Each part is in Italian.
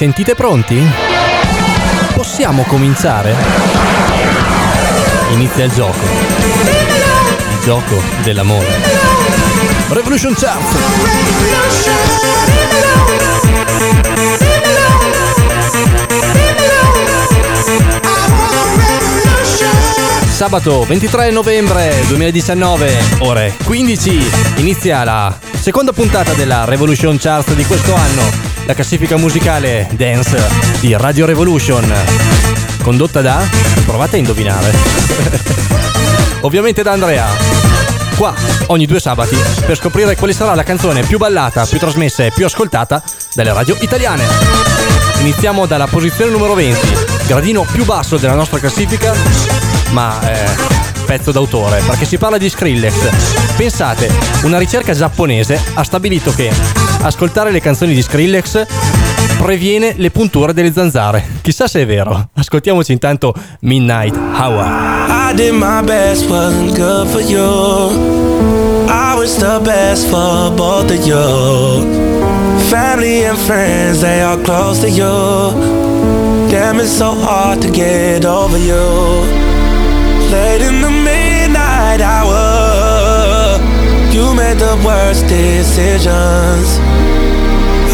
sentite pronti? Possiamo cominciare? Inizia il gioco. Il gioco dell'amore. Revolution Chart! Sabato 23 novembre 2019, ore 15, inizia la seconda puntata della Revolution Chart di questo anno, la classifica musicale dance di Radio Revolution, condotta da... provate a indovinare. Ovviamente da Andrea. Qua, ogni due sabati, per scoprire quale sarà la canzone più ballata, più trasmessa e più ascoltata dalle radio italiane. Iniziamo dalla posizione numero 20, gradino più basso della nostra classifica, ma eh, pezzo d'autore, perché si parla di Skrillex. Pensate, una ricerca giapponese ha stabilito che ascoltare le canzoni di Skrillex previene le punture delle zanzare. Chissà se è vero. Ascoltiamoci intanto Midnight Hour. I did my best, wasn't good for you. I was the best for both of you. Family and friends, they are close to you. Damn, it's so hard to get over you. Late in the made the worst decisions.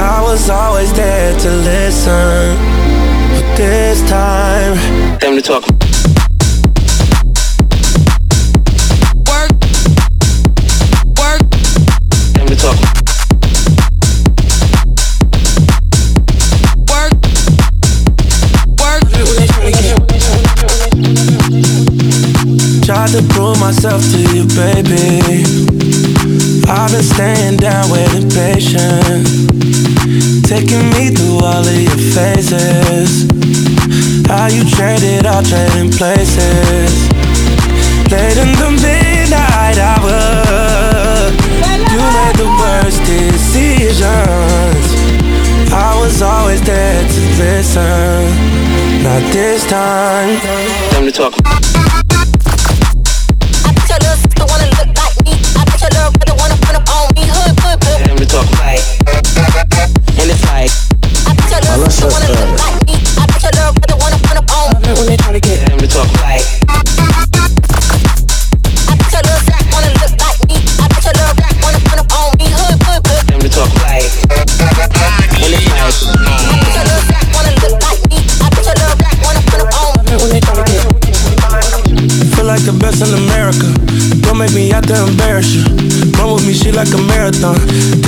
I was always there to listen, but this time, time to talk. Work, work, time to talk. Work, work. Tried to prove myself to you, baby. Waiting. Taking me through all of your phases. How you traded, all trading places. Late in the midnight hour, you made the worst decisions. I was always there to listen. Not this time. Time to talk.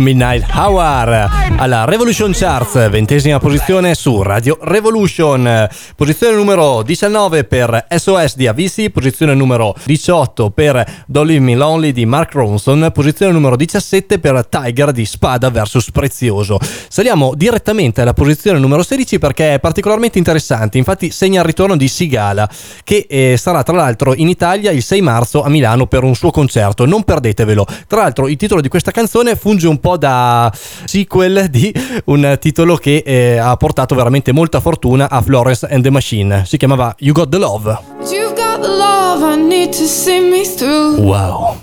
Midnight Hour alla Revolution Charts, ventesima posizione su Radio Revolution, posizione numero 19 per SOS di Avicii, posizione numero 18 per Don't Leave Me Lonely di Mark Ronson, posizione numero 17 per Tiger di Spada vs Prezioso. Saliamo direttamente alla posizione numero 16 perché è particolarmente interessante, infatti segna il ritorno di Sigala che eh, sarà tra l'altro in Italia il 6 marzo a Milano per un suo concerto, non perdetevelo. Tra l'altro il titolo di questa canzone funge un po' da sequel di un titolo che eh, ha portato veramente molta fortuna a Florence and the Machine. Si chiamava You Got the Love. You've got the love I need to see me through. Wow.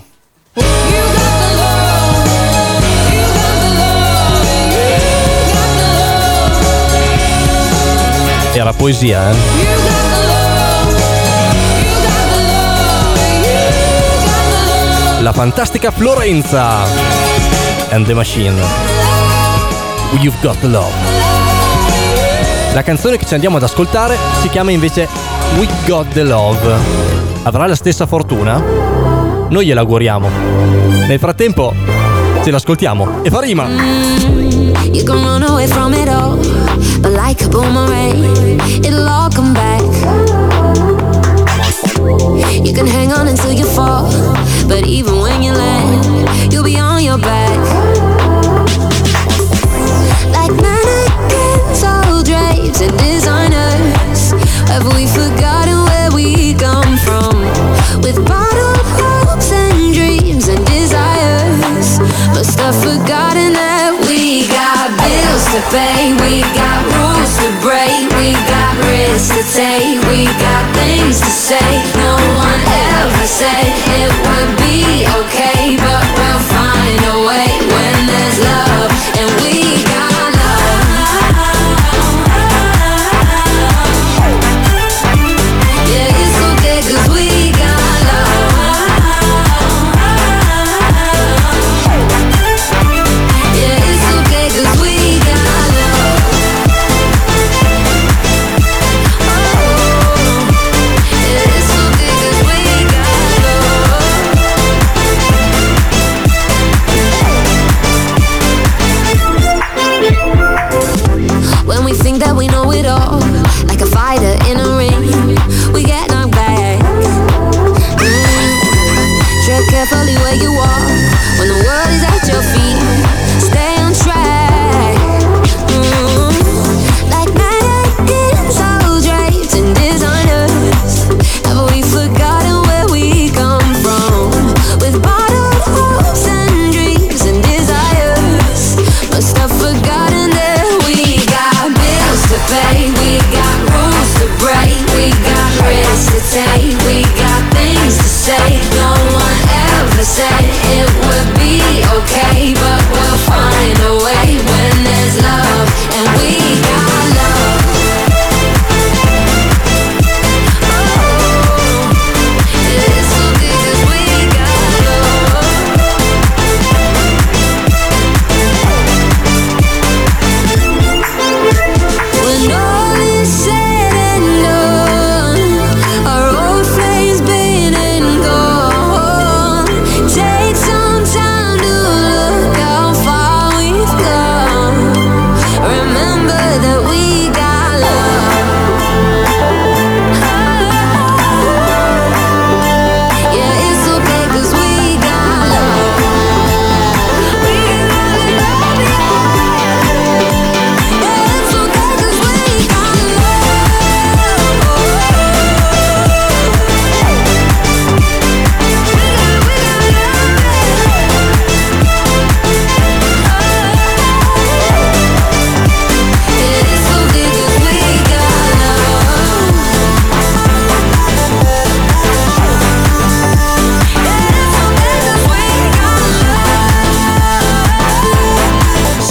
Era poesia, eh? la fantastica Florenza and the Machine. You've Got Love. La canzone che ci andiamo ad ascoltare si chiama invece We Got the Love. Avrà la stessa fortuna? Noi gliela auguriamo. Nel frattempo ce l'ascoltiamo e fa rima. Mm, you can run away from it all, but like a boomerang, it'll all come back. You can hang on until you fall, but even when you land, you'll be on your back. Like mannequins, all drapes and designers. Have we forgotten where we come from? With bottled hopes and dreams and desires. Must have forgotten that we got bills to pay, we got rules to break, we got risks to take, we got things to say. No one ever said it would be okay, but carefully where you walk. When the world is said it would be okay, but we'll find a way when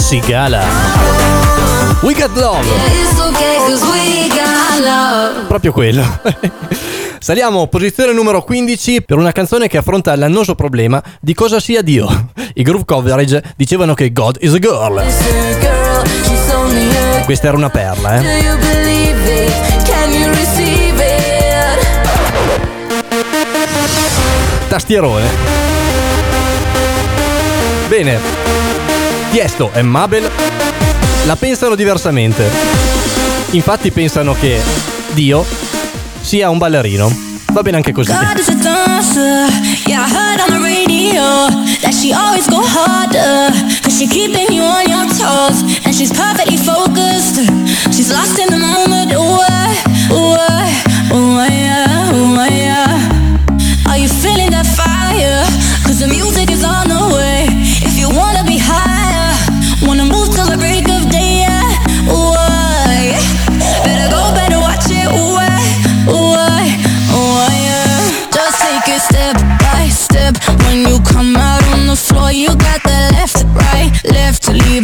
Sigala. We Got Love. Proprio quello. Saliamo posizione numero 15 per una canzone che affronta l'annoso problema di cosa sia Dio. I groove coverage dicevano che God is a girl. Questa era una perla, eh. Tastierone. Bene, Tiesto e Mabel la pensano diversamente. Infatti pensano che Dio sia un ballerino. Va bene anche così. Are you feeling that fire? Cause the music is on the way.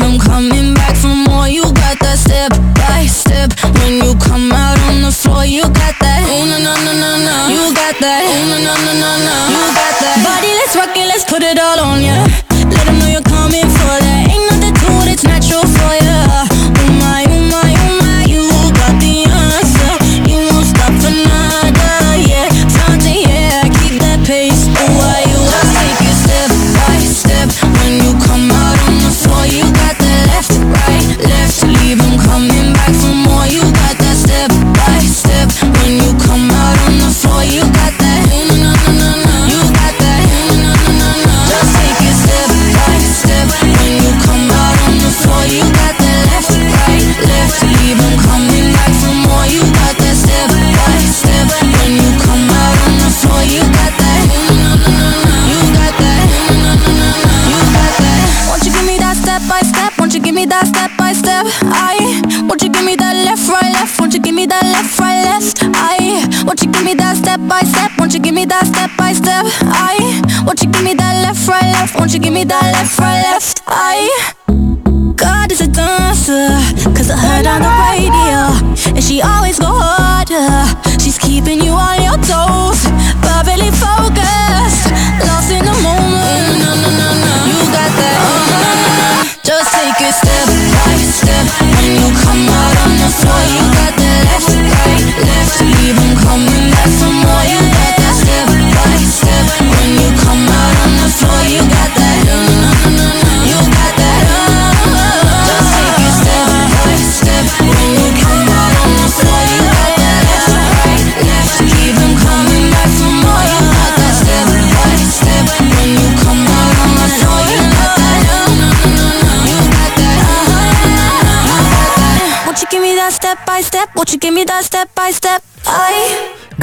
I'm coming back for more. You got that step by step. When you come out on the floor, you got that. Oh no, no, no, no, no. You got that. Oh no, no, no, no, no. You got that. Body, let's rock it, let's put it all on ya. Let them know you're coming for that. Won't you give me that left, right, left? I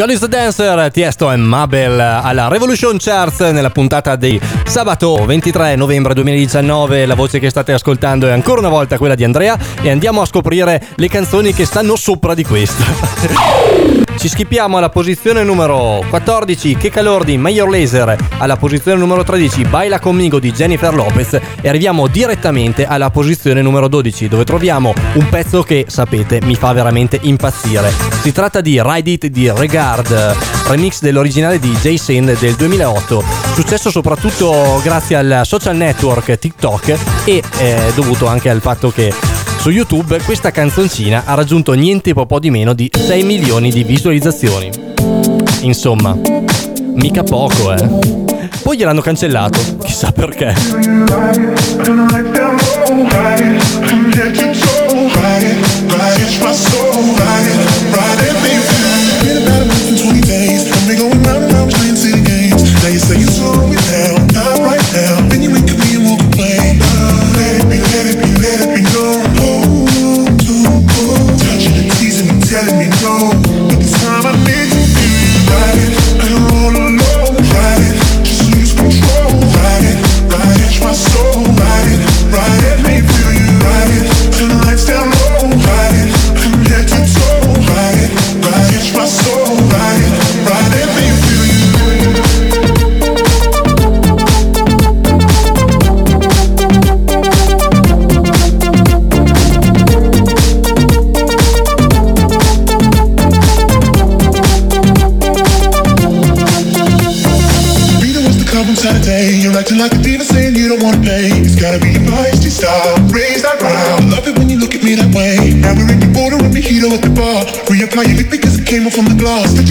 God the Dancer, Tiesto e Mabel alla Revolution Charts nella puntata di sabato 23 novembre 2019. La voce che state ascoltando è ancora una volta quella di Andrea e andiamo a scoprire le canzoni che stanno sopra di questa. Ci schippiamo alla posizione numero 14, Che calor di Mayor Laser, alla posizione numero 13, Baila conmigo di Jennifer Lopez e arriviamo direttamente alla posizione numero 12 dove troviamo un pezzo che sapete mi fa veramente impazzire. Si tratta di Ride It di Regard, remix dell'originale di Jason del 2008, successo soprattutto grazie al social network TikTok e eh, dovuto anche al fatto che su YouTube questa canzoncina ha raggiunto niente po' di meno di 6 milioni di visualizzazioni. Insomma, mica poco, eh. Poi gliel'hanno cancellato, chissà perché. Telling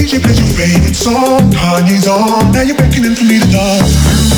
DJ plays your favorite song. Kanye's on. Now you're beckoning for me to dance.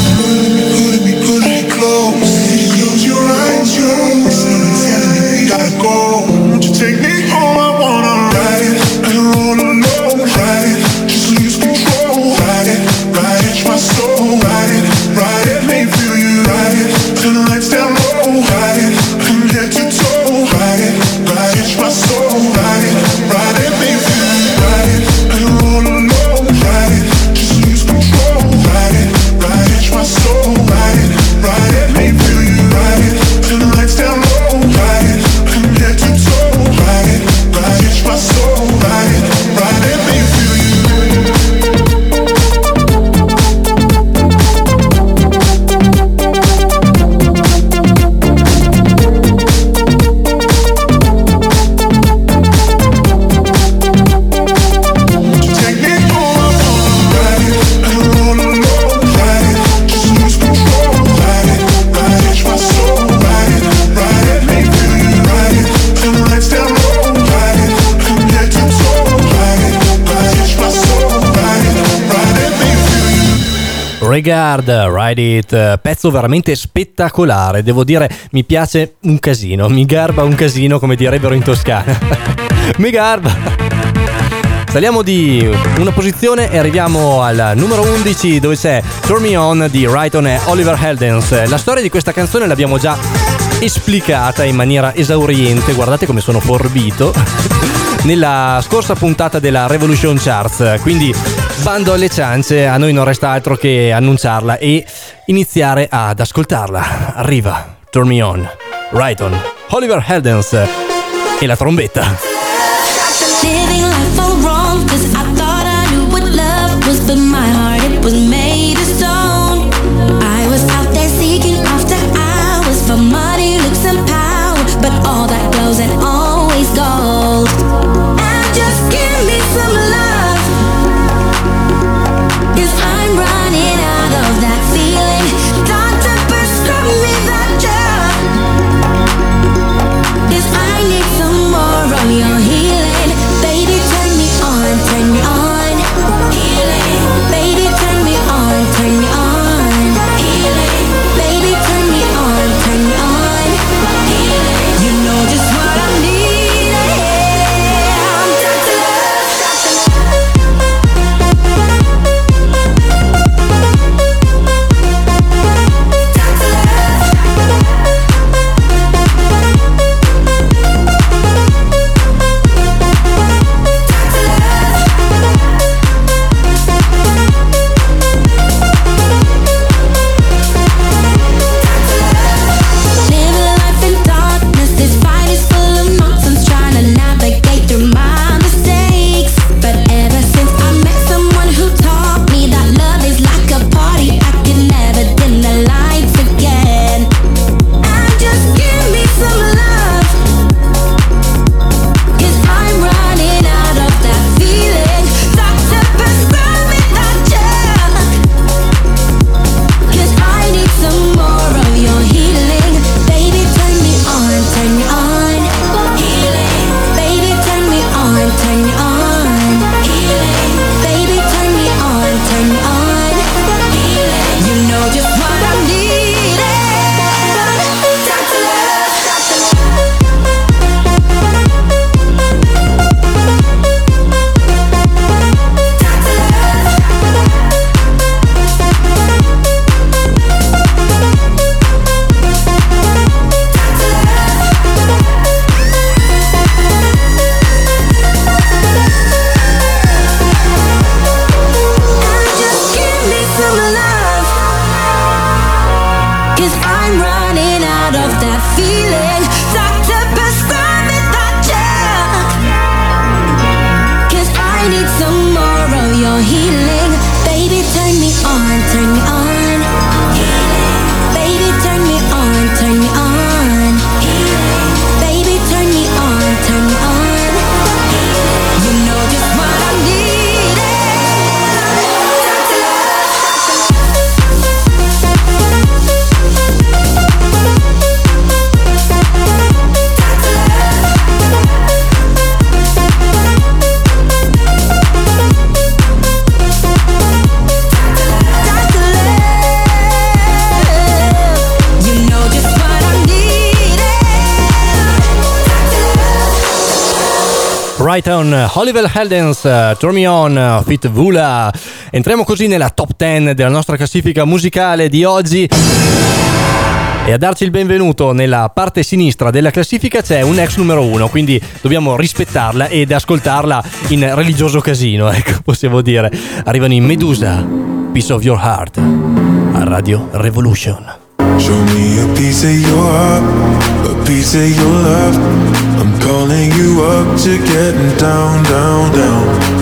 Regard, Ride It, pezzo veramente spettacolare, devo dire mi piace un casino, mi garba un casino come direbbero in Toscana. mi garba! Saliamo di una posizione e arriviamo al numero 11 dove c'è Turn Me On di Rayton e Oliver Heldens. La storia di questa canzone l'abbiamo già esplicata in maniera esauriente, guardate come sono forbito, nella scorsa puntata della Revolution Charts, quindi bando alle ciance, a noi non resta altro che annunciarla e iniziare ad ascoltarla. Arriva, Turn Me On, Rayton, Oliver Heldens e la trombetta. Living life all wrong, cause I thought I knew what love Brighton, Oliver Heldens, uh, Turn Me On, uh, Fit Vula. Entriamo così nella top 10 della nostra classifica musicale di oggi. E a darci il benvenuto nella parte sinistra della classifica c'è un ex numero uno, quindi dobbiamo rispettarla ed ascoltarla in religioso casino, ecco, possiamo dire. Arrivano in Medusa, Piece of Your Heart, a Radio Revolution. Show me a piece of your heart, piece of your love. I'm calling you up to getting down, down, down.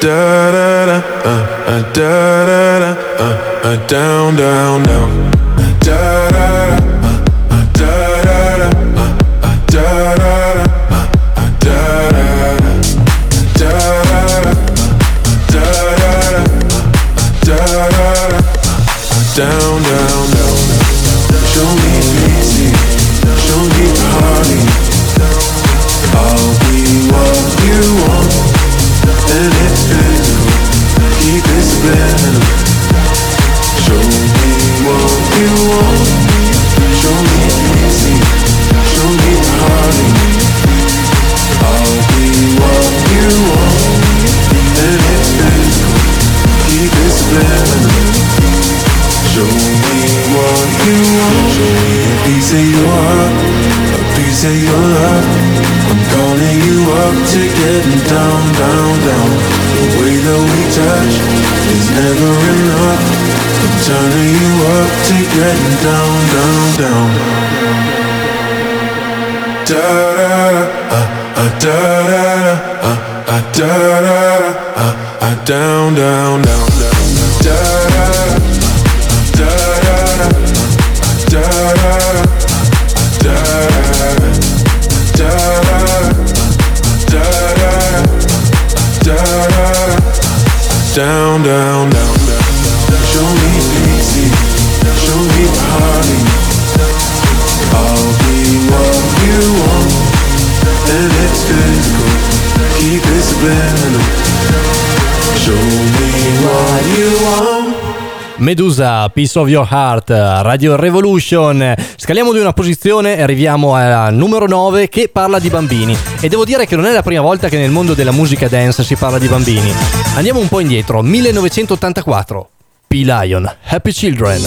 da da da uh, uh, da da da uh, uh, down, down, down. Da da da. Down, down, down. Say your love. I'm calling you up to getting down, down, down The way that we touch is never enough. I'm turning you up to getting down, down, down. Da da da, uh, uh, da da da, uh, uh, da da da, uh, uh, down, down, down, down, da da da, da da da, da da da down, down, down, down. Show me easy, show me party. I'll be what you want, and it's physical. Keep it subliminal. Show me what you want. Medusa, Piece of Your Heart, Radio Revolution. Scaliamo di una posizione e arriviamo al numero 9 che parla di bambini. E devo dire che non è la prima volta che nel mondo della musica dance si parla di bambini. Andiamo un po' indietro, 1984. P-Lion, Happy Children.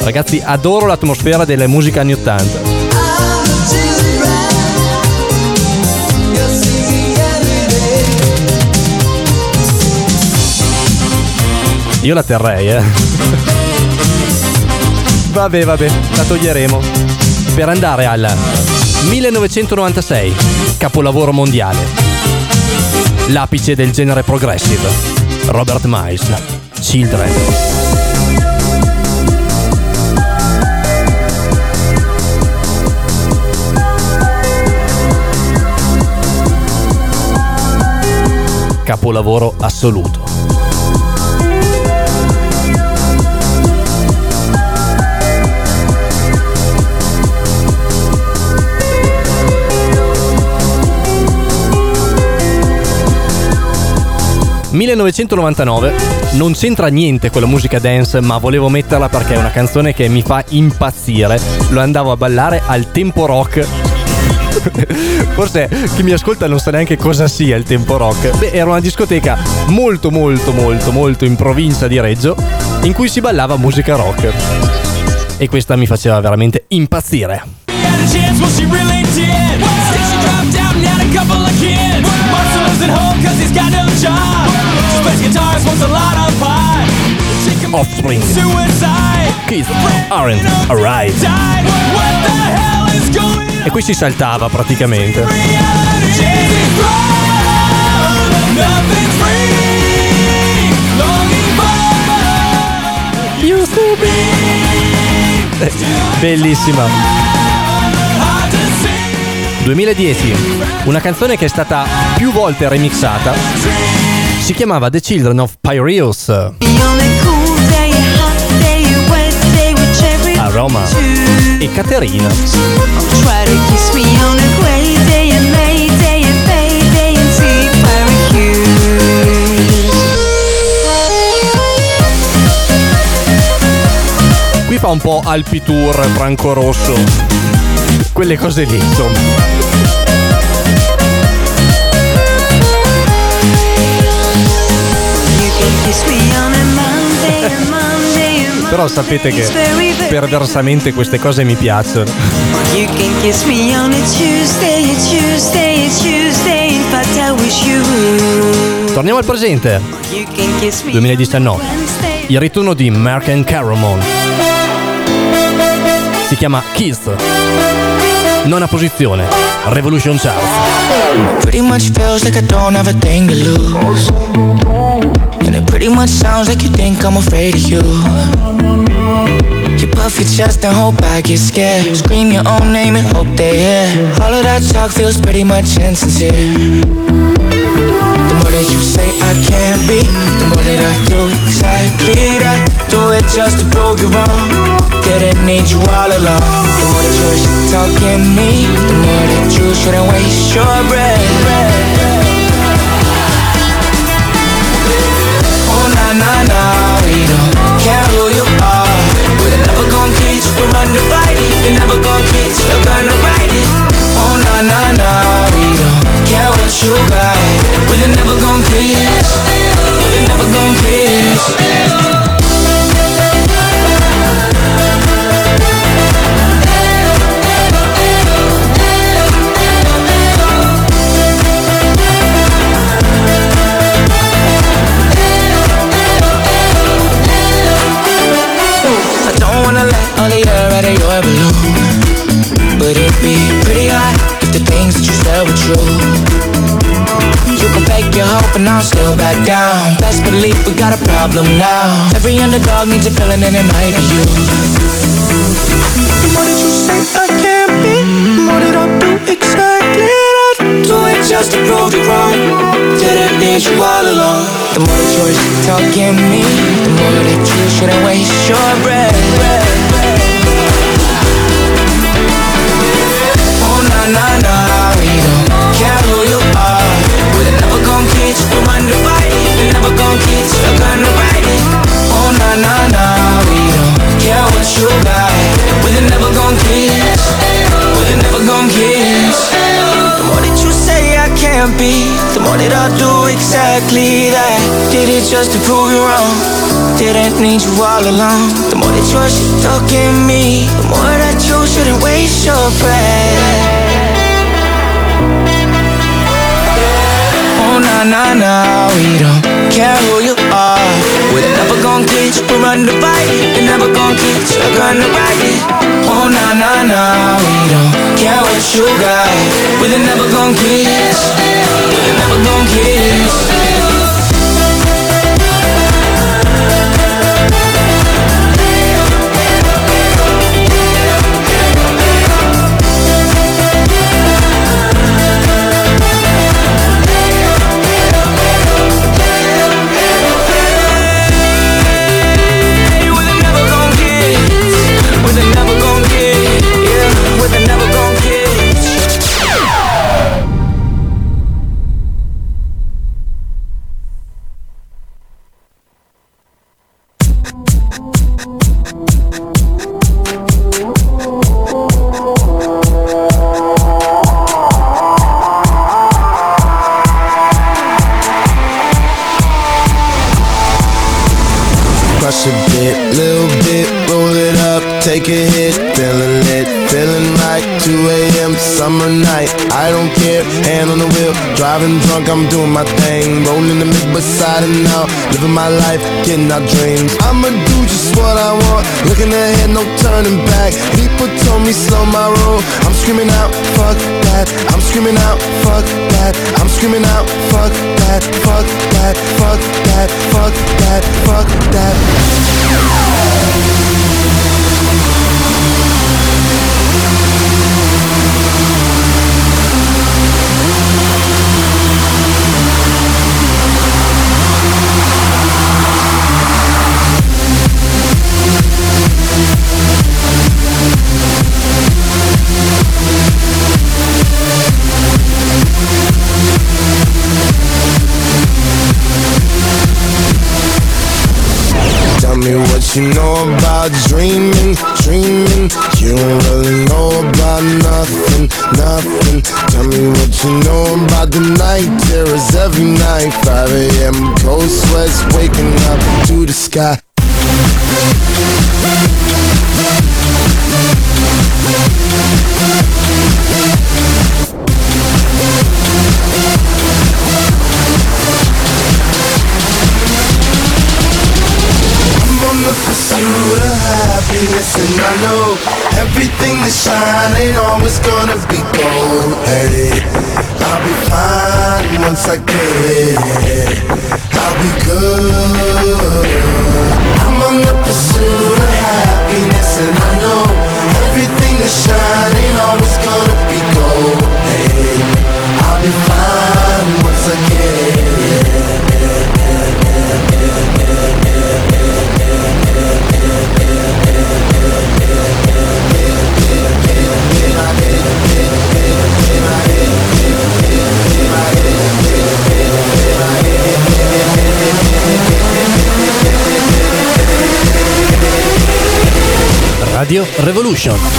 Ragazzi, adoro l'atmosfera delle musiche anni 80. Io la terrei, eh. Vabbè, vabbè, la toglieremo. Per andare al 1996, capolavoro mondiale. L'apice del genere progressive. Robert Miles, Children. capolavoro assoluto. 1999 non c'entra niente con la musica dance, ma volevo metterla perché è una canzone che mi fa impazzire. Lo andavo a ballare al tempo rock. Forse chi mi ascolta non sa neanche cosa sia il tempo rock. Beh, era una discoteca molto molto molto molto in provincia di Reggio in cui si ballava musica rock. E questa mi faceva veramente impazzire. Offspring. Kids aren't alright. E qui si saltava praticamente. Bellissima. 2010, una canzone che è stata più volte remixata. Si chiamava The Children of Pyreus a Roma e Caterina. Qui fa un po' Alpi Tour, Franco Rosso. Quelle cose lì, insomma. Però sapete che perversamente queste cose mi piacciono. Torniamo al presente. You can kiss me 2019. Il ritorno di Mark and Caramon. Si chiama Kiss. Nona posizione. Revolution Chart. Pretty much feels like I don't have a thing to lose. And it pretty much sounds like you think I'm afraid of you. You puff your chest and hope I get scared. Scream your own name and hope they hear. All of that talk feels pretty much insincere. The more that you say I can't be, the more that I do exactly that. Do it just to prove you wrong. Didn't need you all along. The more that you're shit talking me, the more that you shouldn't waste your breath. Oh na na na, we don't care who you are. We're never gonna get you from undivided. You're never gonna get stuck on the right. Oh na na na, we don't care what you got. We're never gonna kiss. We're never gonna kiss. Don't wanna let all the air out of your balloon. But it'd be pretty hot if the things that you said were true. You can fake your hope and I'll still back down. Best believe we got a problem now. Every underdog needs a villain and it might be you. More that you say? I can't be. More that I do exactly Do it just to prove you wrong. Didn't need you all along. The more that you're talking me The more that you shouldn't waste your breath. Oh na na na, we don't care who you are. We're never gonna get you from undivided We're never gonna stuck on the right Oh na na can't be. The more that I do exactly that. Did it just to prove you wrong? Didn't need you all along The more that you're shit talking me. The more that you shouldn't waste your breath. Oh na na na, we don't care who you We're never gonna get you from undivided We're never gonna get you gonna ride it Oh na na na, we don't care what you got. We're never gonna kiss We're never gonna kiss side. Revolution.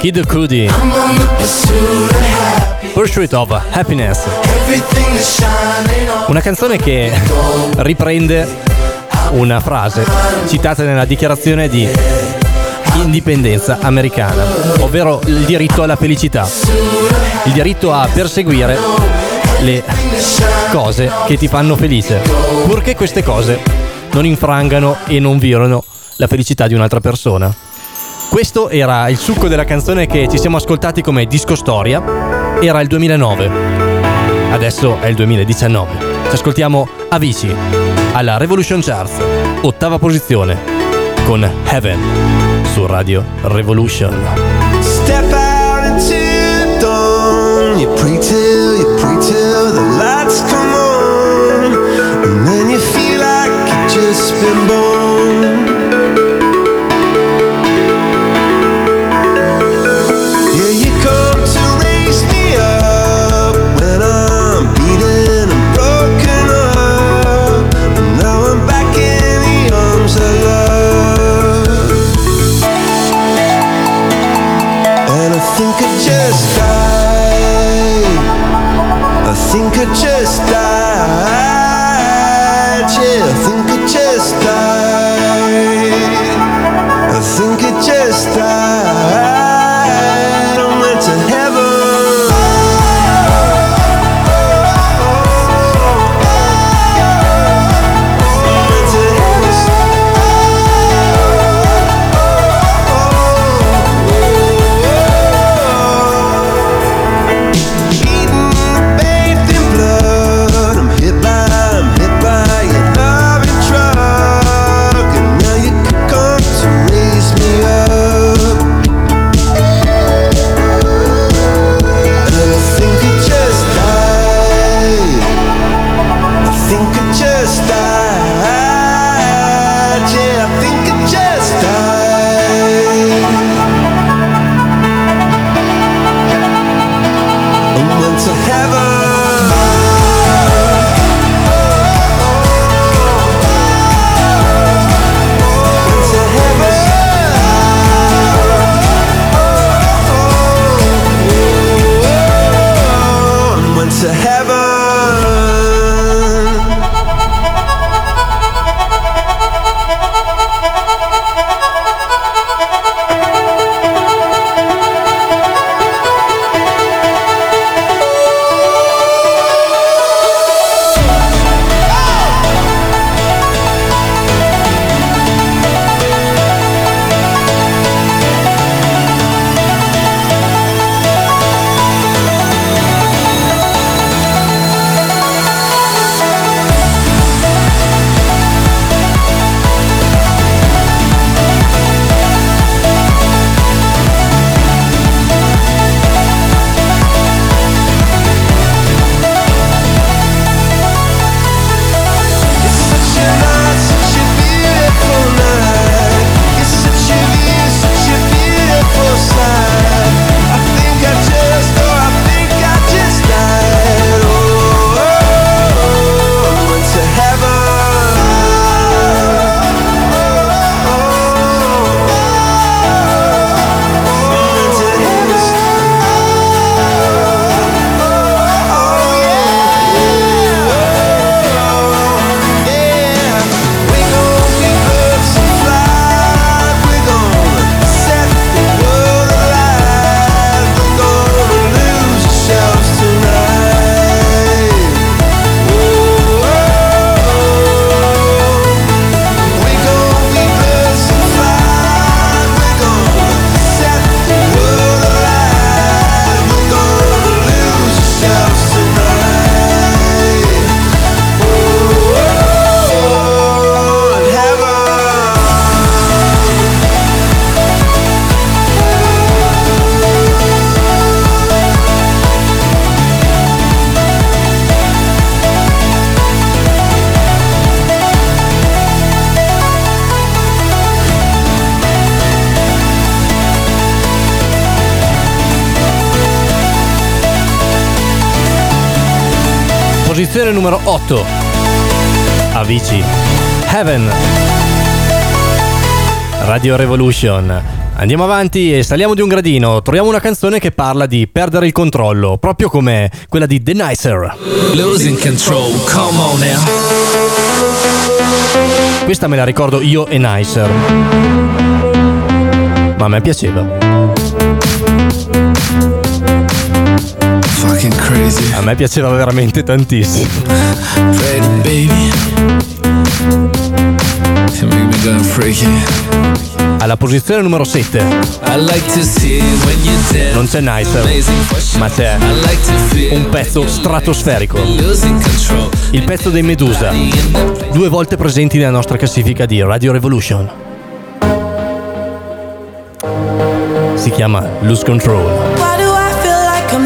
Kid Cudi, pursuit of happiness. Una canzone che riprende una frase citata nella dichiarazione di indipendenza americana, ovvero il diritto alla felicità, il diritto a perseguire le cose che ti fanno felice, purché queste cose non infrangano e non violano la felicità di un'altra persona. Questo era il succo della canzone che ci siamo ascoltati come disco storia, era il 2009. Adesso è il 2019. Ci ascoltiamo Avicii alla Revolution Charts, ottava posizione, con Heaven su Radio Revolution. Step out into dawn. You pray till, you pray till the lights come on. And then you feel like you've just been born. I think I just died. 8. Avicii. Heaven. Radio Revolution. Andiamo avanti e saliamo di un gradino. Troviamo una canzone che parla di perdere il controllo, proprio come quella di The Nicer. Losing control, come on now. Questa me la ricordo io e Nicer. Ma a me piaceva. Fucking crazy. A me piaceva veramente tantissimo. Alla posizione numero 7 I like to see when you dance. non c'è Nicer, sure. ma c'è un pezzo stratosferico. Il pezzo dei Medusa, due volte presenti nella nostra classifica di Radio Revolution. Si chiama Lose Control.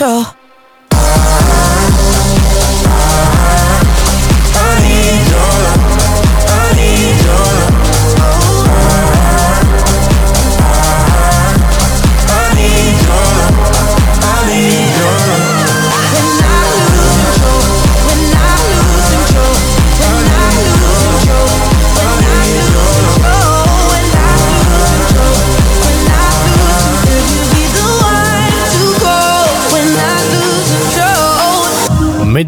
lose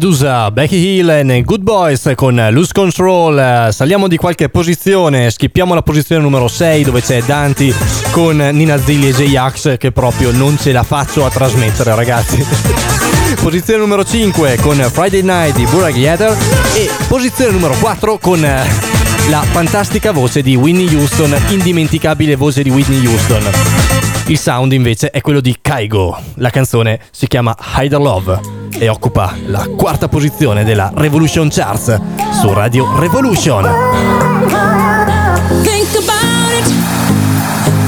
Medusa, Becky Hill e Good Boys con Lose Control. Saliamo di qualche posizione, schippiamo la posizione numero 6 dove c'è Danti con Nina Zilli e J-Ax che proprio non ce la faccio a trasmettere ragazzi. Posizione numero 5 con Friday Night di Burak Yeter e posizione numero 4 con eh, la fantastica voce di Whitney Houston, indimenticabile voce di Whitney Houston. Il sound invece è quello di Kaigo. La canzone si chiama Hider Love e occupa la quarta posizione della Revolution Charts su Radio Revolution. Think about it.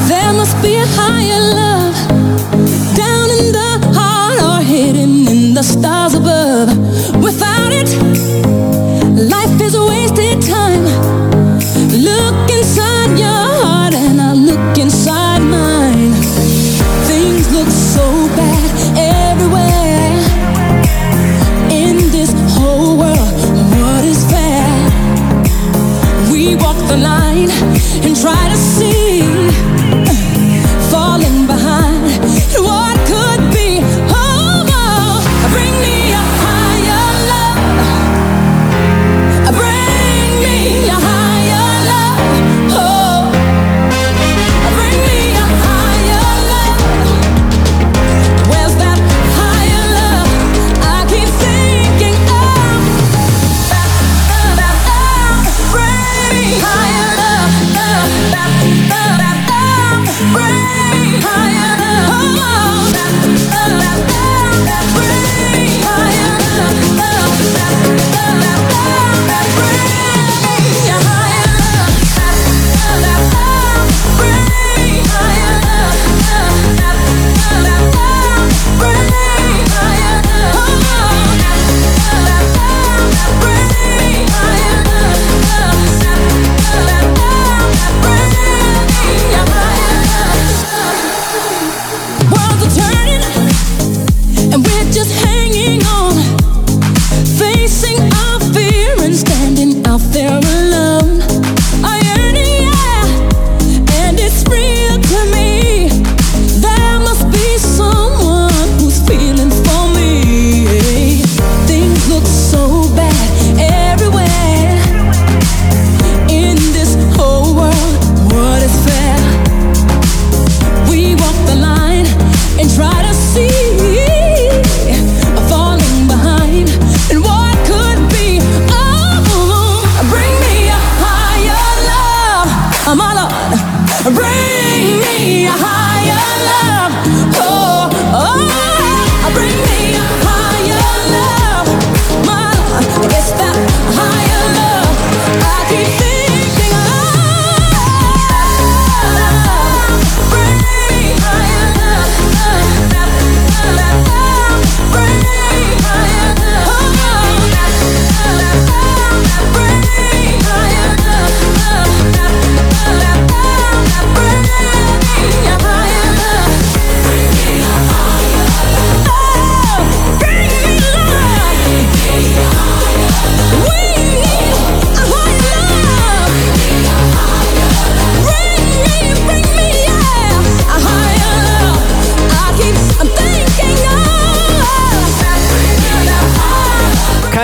There must be a higher love down in the heart or hidden in the stars above.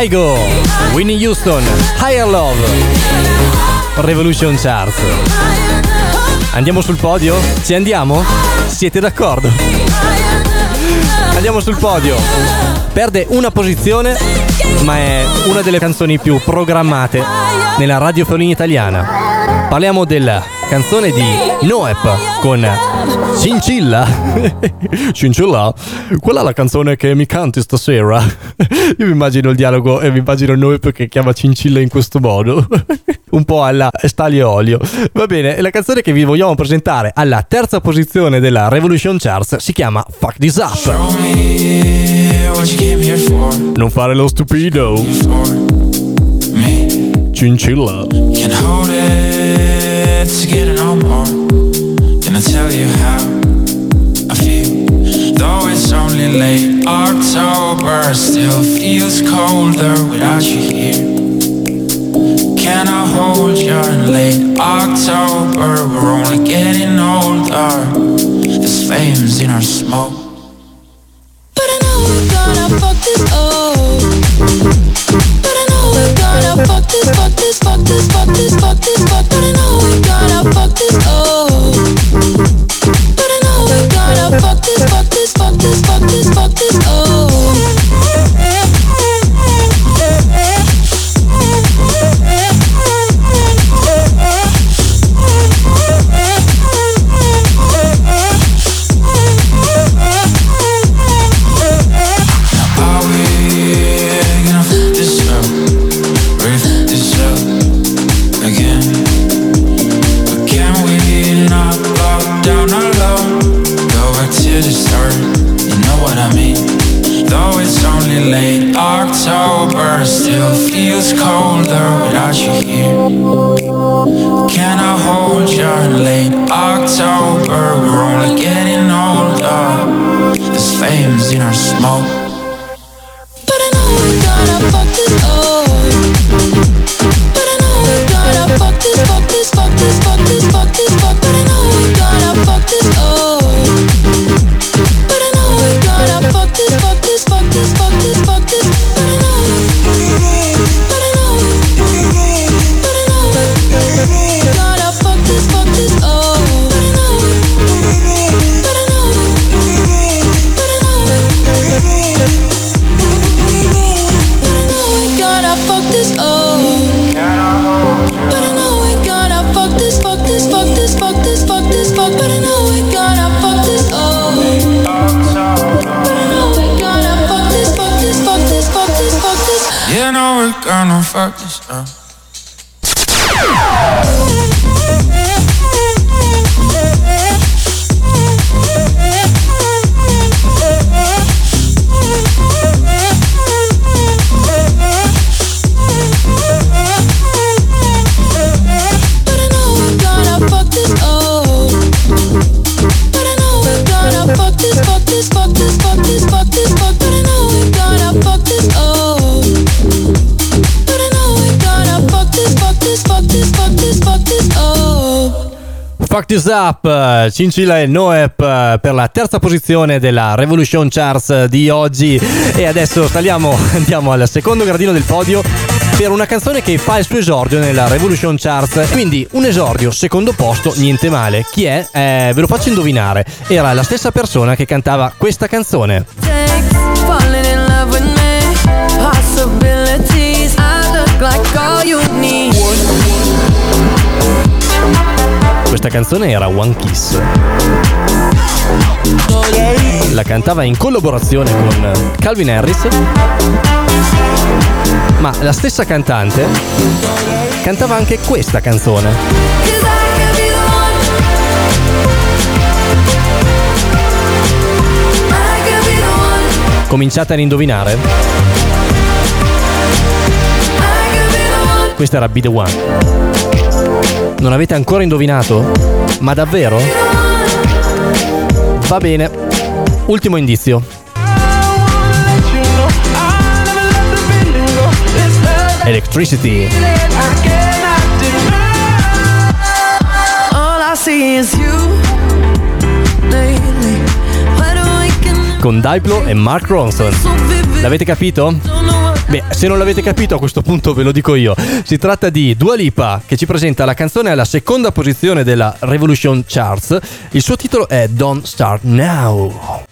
Kygo, Winnie Houston, Higher Love, Revolution Charts. Andiamo sul podio? Ci andiamo? Siete d'accordo? Andiamo sul podio. Perde una posizione, ma è una delle canzoni più programmate nella radiofonia italiana. Parliamo della canzone di Noep con Cincilla. Cincilla? Quella è la canzone che mi canti stasera. Io mi immagino il dialogo e mi immagino Noep che chiama Cincilla in questo modo. Un po' alla Stalio Olio. Va bene, la canzone che vi vogliamo presentare alla terza posizione della Revolution Charts si chiama Fuck This Up. Non fare lo stupido. Cincilla. Can hold it to get it no more. Can I tell you how I feel? Though it's only late October, still feels colder without you here. Can I hold you in late October? We're only getting older. There's flames in our smoke. But I know we're gonna fuck this up. Fuck this, fuck this, fuck this, fuck this, fuck this, fuck. But I know we're gonna fuck this up. But I know we're gonna fuck this, fuck this, fuck this, fuck this, fuck this This Up, Cincilla e Noep eh, per la terza posizione della Revolution Charts di oggi. E adesso saliamo, andiamo al secondo gradino del podio per una canzone che fa il suo esordio nella Revolution Charts. Quindi un esordio, secondo posto, niente male. Chi è? Eh, ve lo faccio indovinare. Era la stessa persona che cantava questa canzone. Falling Questa canzone era One Kiss. La cantava in collaborazione con Calvin Harris. Ma la stessa cantante cantava anche questa canzone. Cominciate ad indovinare? Questa era Be The One. Non avete ancora indovinato? Ma davvero? Va bene. Ultimo indizio. Electricity. Con Diplo e Mark Ronson. L'avete capito? Beh, se non l'avete capito a questo punto ve lo dico io. Si tratta di Dua Lipa che ci presenta la canzone alla seconda posizione della Revolution Charts. Il suo titolo è Don't Start Now.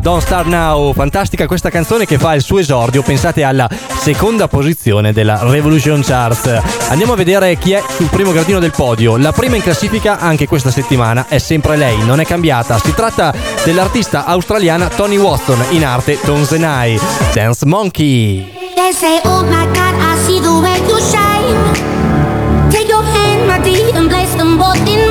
Don't Start Now, fantastica questa canzone che fa il suo esordio, pensate alla seconda posizione della Revolution Charts. Andiamo a vedere chi è sul primo gradino del podio. La prima in classifica anche questa settimana è sempre lei, non è cambiata. Si tratta dell'artista australiana Tony Watson, in arte Tonzenai, Dance Monkey. They say, oh my God, I see the way you shine. Take your hand, my dear, and place them both in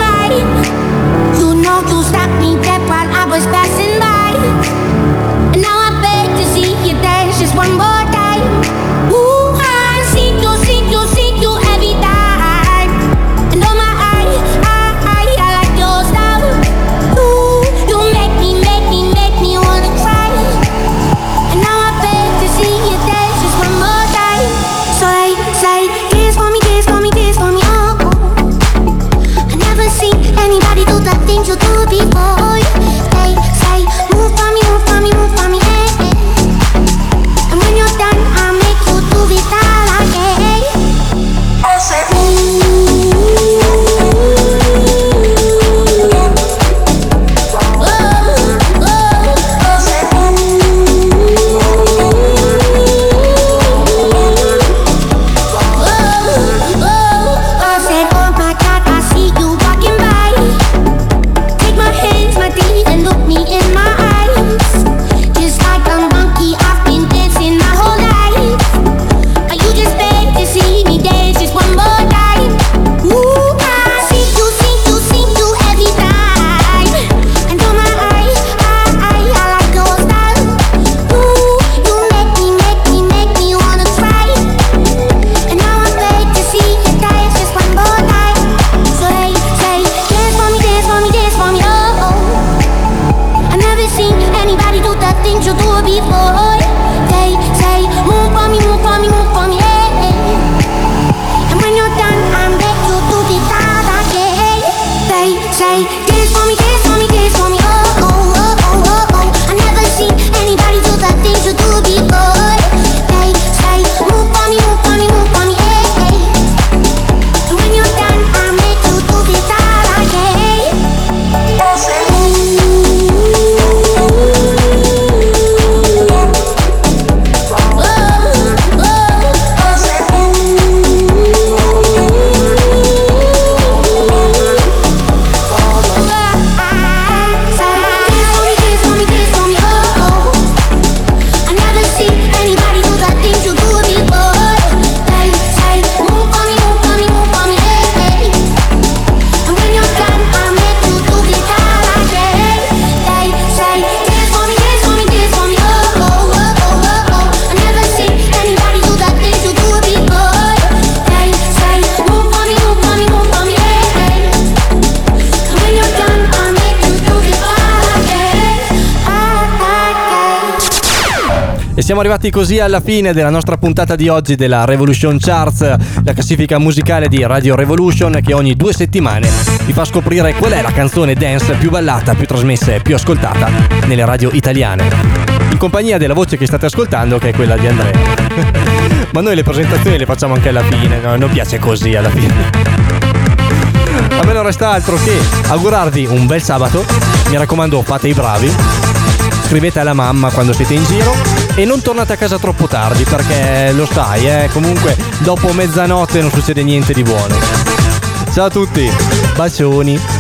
siamo arrivati così alla fine della nostra puntata di oggi della Revolution Charts, la classifica musicale di Radio Revolution che ogni due settimane vi fa scoprire qual è la canzone dance più ballata, più trasmessa e più ascoltata nelle radio italiane. In compagnia della voce che state ascoltando, che è quella di Andrea. Ma noi le presentazioni le facciamo anche alla fine, no? non piace così alla fine. A me non resta altro che augurarvi un bel sabato. Mi raccomando, fate i bravi. Scrivete alla mamma quando siete in giro e non tornate a casa troppo tardi perché lo sai, eh, comunque dopo mezzanotte non succede niente di buono. Ciao a tutti, bacioni.